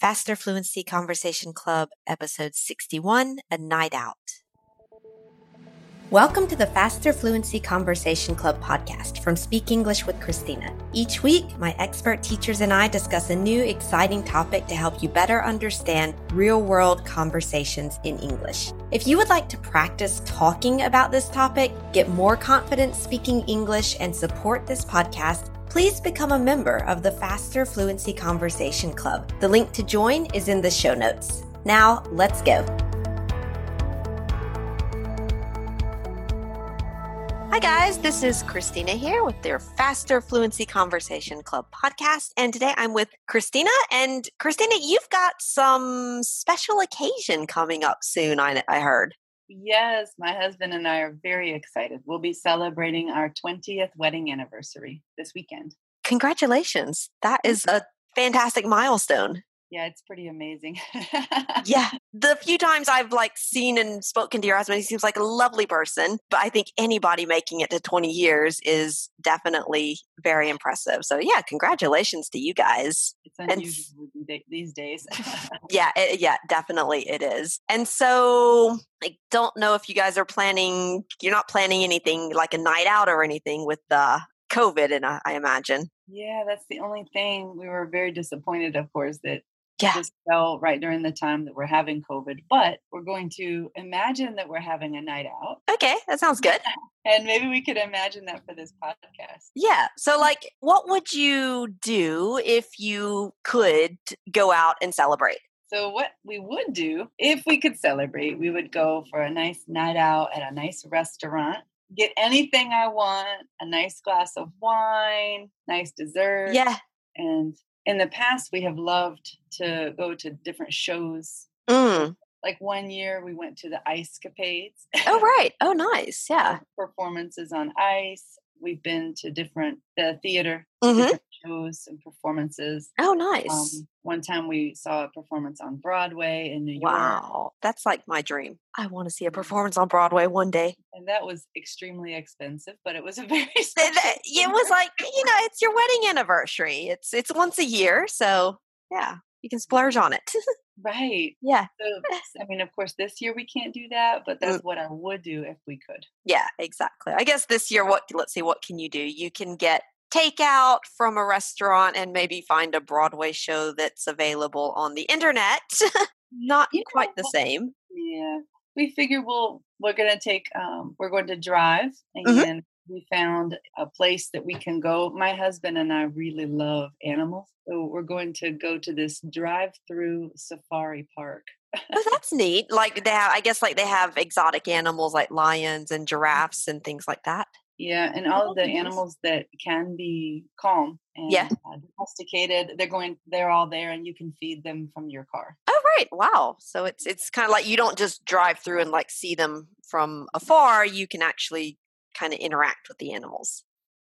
Faster Fluency Conversation Club, episode 61 A Night Out. Welcome to the Faster Fluency Conversation Club podcast from Speak English with Christina. Each week, my expert teachers and I discuss a new, exciting topic to help you better understand real world conversations in English. If you would like to practice talking about this topic, get more confidence speaking English, and support this podcast, please become a member of the Faster Fluency Conversation Club. The link to join is in the show notes. Now, let's go. Hi, guys. This is Christina here with their Faster Fluency Conversation Club podcast. And today I'm with Christina. And Christina, you've got some special occasion coming up soon, I, I heard. Yes, my husband and I are very excited. We'll be celebrating our 20th wedding anniversary this weekend. Congratulations. That is a fantastic milestone. Yeah, it's pretty amazing. yeah. The few times I've like seen and spoken to your husband, he seems like a lovely person. But I think anybody making it to 20 years is definitely very impressive. So yeah, congratulations to you guys. It's unusual and, these days. yeah, it, yeah, definitely it is. And so I don't know if you guys are planning, you're not planning anything like a night out or anything with the COVID, and I, I imagine. Yeah, that's the only thing. We were very disappointed, of course, that yeah. just fell right during the time that we're having COVID. But we're going to imagine that we're having a night out. Okay, that sounds good. and maybe we could imagine that for this podcast. Yeah. So, like, what would you do if you could go out and celebrate? So, what we would do if we could celebrate, we would go for a nice night out at a nice restaurant. Get anything I want, a nice glass of wine, nice dessert. Yeah. And in the past we have loved to go to different shows. Mm. like one year we went to the ice capades. Oh right. Oh nice. Yeah. Performances on ice we've been to different the theater mm-hmm. different shows and performances. Oh nice. Um, one time we saw a performance on broadway in new york. Wow that's like my dream. I want to see a performance on broadway one day. And that was extremely expensive but it was a very it was like you know it's your wedding anniversary. It's it's once a year so yeah you can splurge on it Right. Yeah. So, I mean, of course, this year we can't do that, but that's mm. what I would do if we could. Yeah, exactly. I guess this year, what, let's see, what can you do? You can get takeout from a restaurant and maybe find a Broadway show that's available on the internet. Not quite the same. Yeah. We figure we'll, we're going to take, um, we're going to drive mm-hmm. and mm-hmm we found a place that we can go. My husband and I really love animals. So we're going to go to this drive through safari park. oh, that's neat. Like they have, I guess, like they have exotic animals like lions and giraffes and things like that. Yeah, and all oh, of the animals that can be calm and yeah. Uh, domesticated, they're going. They're all there, and you can feed them from your car. Oh, right! Wow. So it's it's kind of like you don't just drive through and like see them from afar. You can actually kind of interact with the animals.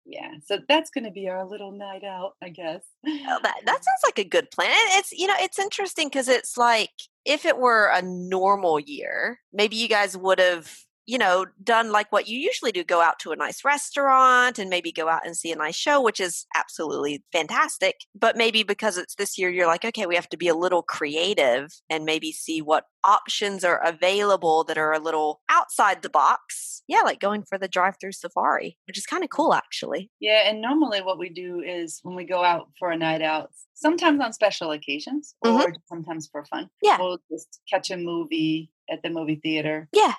Yeah, so that's going to be our little night out, I guess. Oh, that that sounds like a good plan. It's you know it's interesting because it's like if it were a normal year, maybe you guys would have you know, done like what you usually do go out to a nice restaurant and maybe go out and see a nice show, which is absolutely fantastic. But maybe because it's this year, you're like, okay, we have to be a little creative and maybe see what options are available that are a little outside the box. Yeah, like going for the drive through safari, which is kind of cool, actually. Yeah. And normally what we do is when we go out for a night out, sometimes on special occasions or mm-hmm. sometimes for fun, yeah. we'll just catch a movie at the movie theater. Yeah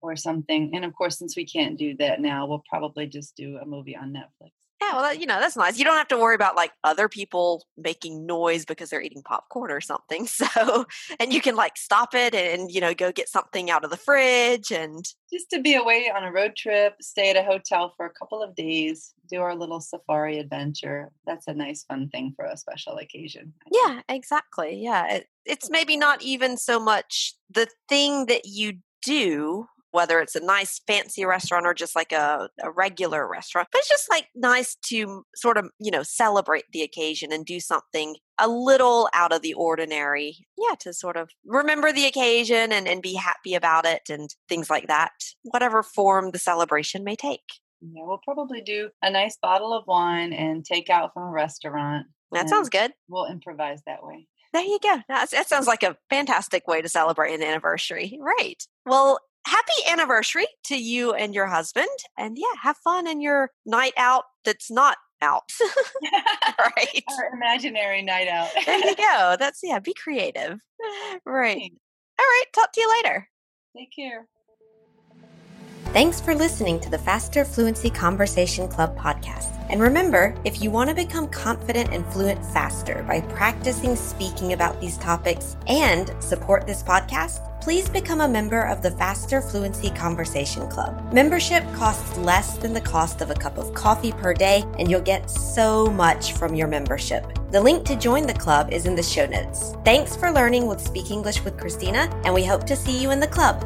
or something. And of course, since we can't do that now, we'll probably just do a movie on Netflix. Yeah, well, you know, that's nice. You don't have to worry about like other people making noise because they're eating popcorn or something. So, and you can like stop it and, you know, go get something out of the fridge and just to be away on a road trip, stay at a hotel for a couple of days, do our little safari adventure. That's a nice, fun thing for a special occasion. Yeah, exactly. Yeah. It, it's maybe not even so much the thing that you do whether it's a nice fancy restaurant or just like a, a regular restaurant. But it's just like nice to sort of, you know, celebrate the occasion and do something a little out of the ordinary. Yeah, to sort of remember the occasion and, and be happy about it and things like that, whatever form the celebration may take. Yeah, we'll probably do a nice bottle of wine and take out from a restaurant. That sounds good. We'll improvise that way. There you go. That, that sounds like a fantastic way to celebrate an anniversary. Right. Well, happy anniversary to you and your husband. And yeah, have fun in your night out that's not out. right. Our imaginary night out. there you go. That's, yeah, be creative. Right. All right. Talk to you later. Take care. Thanks for listening to the Faster Fluency Conversation Club podcast. And remember, if you want to become confident and fluent faster by practicing speaking about these topics and support this podcast, please become a member of the Faster Fluency Conversation Club. Membership costs less than the cost of a cup of coffee per day, and you'll get so much from your membership. The link to join the club is in the show notes. Thanks for learning with Speak English with Christina, and we hope to see you in the club.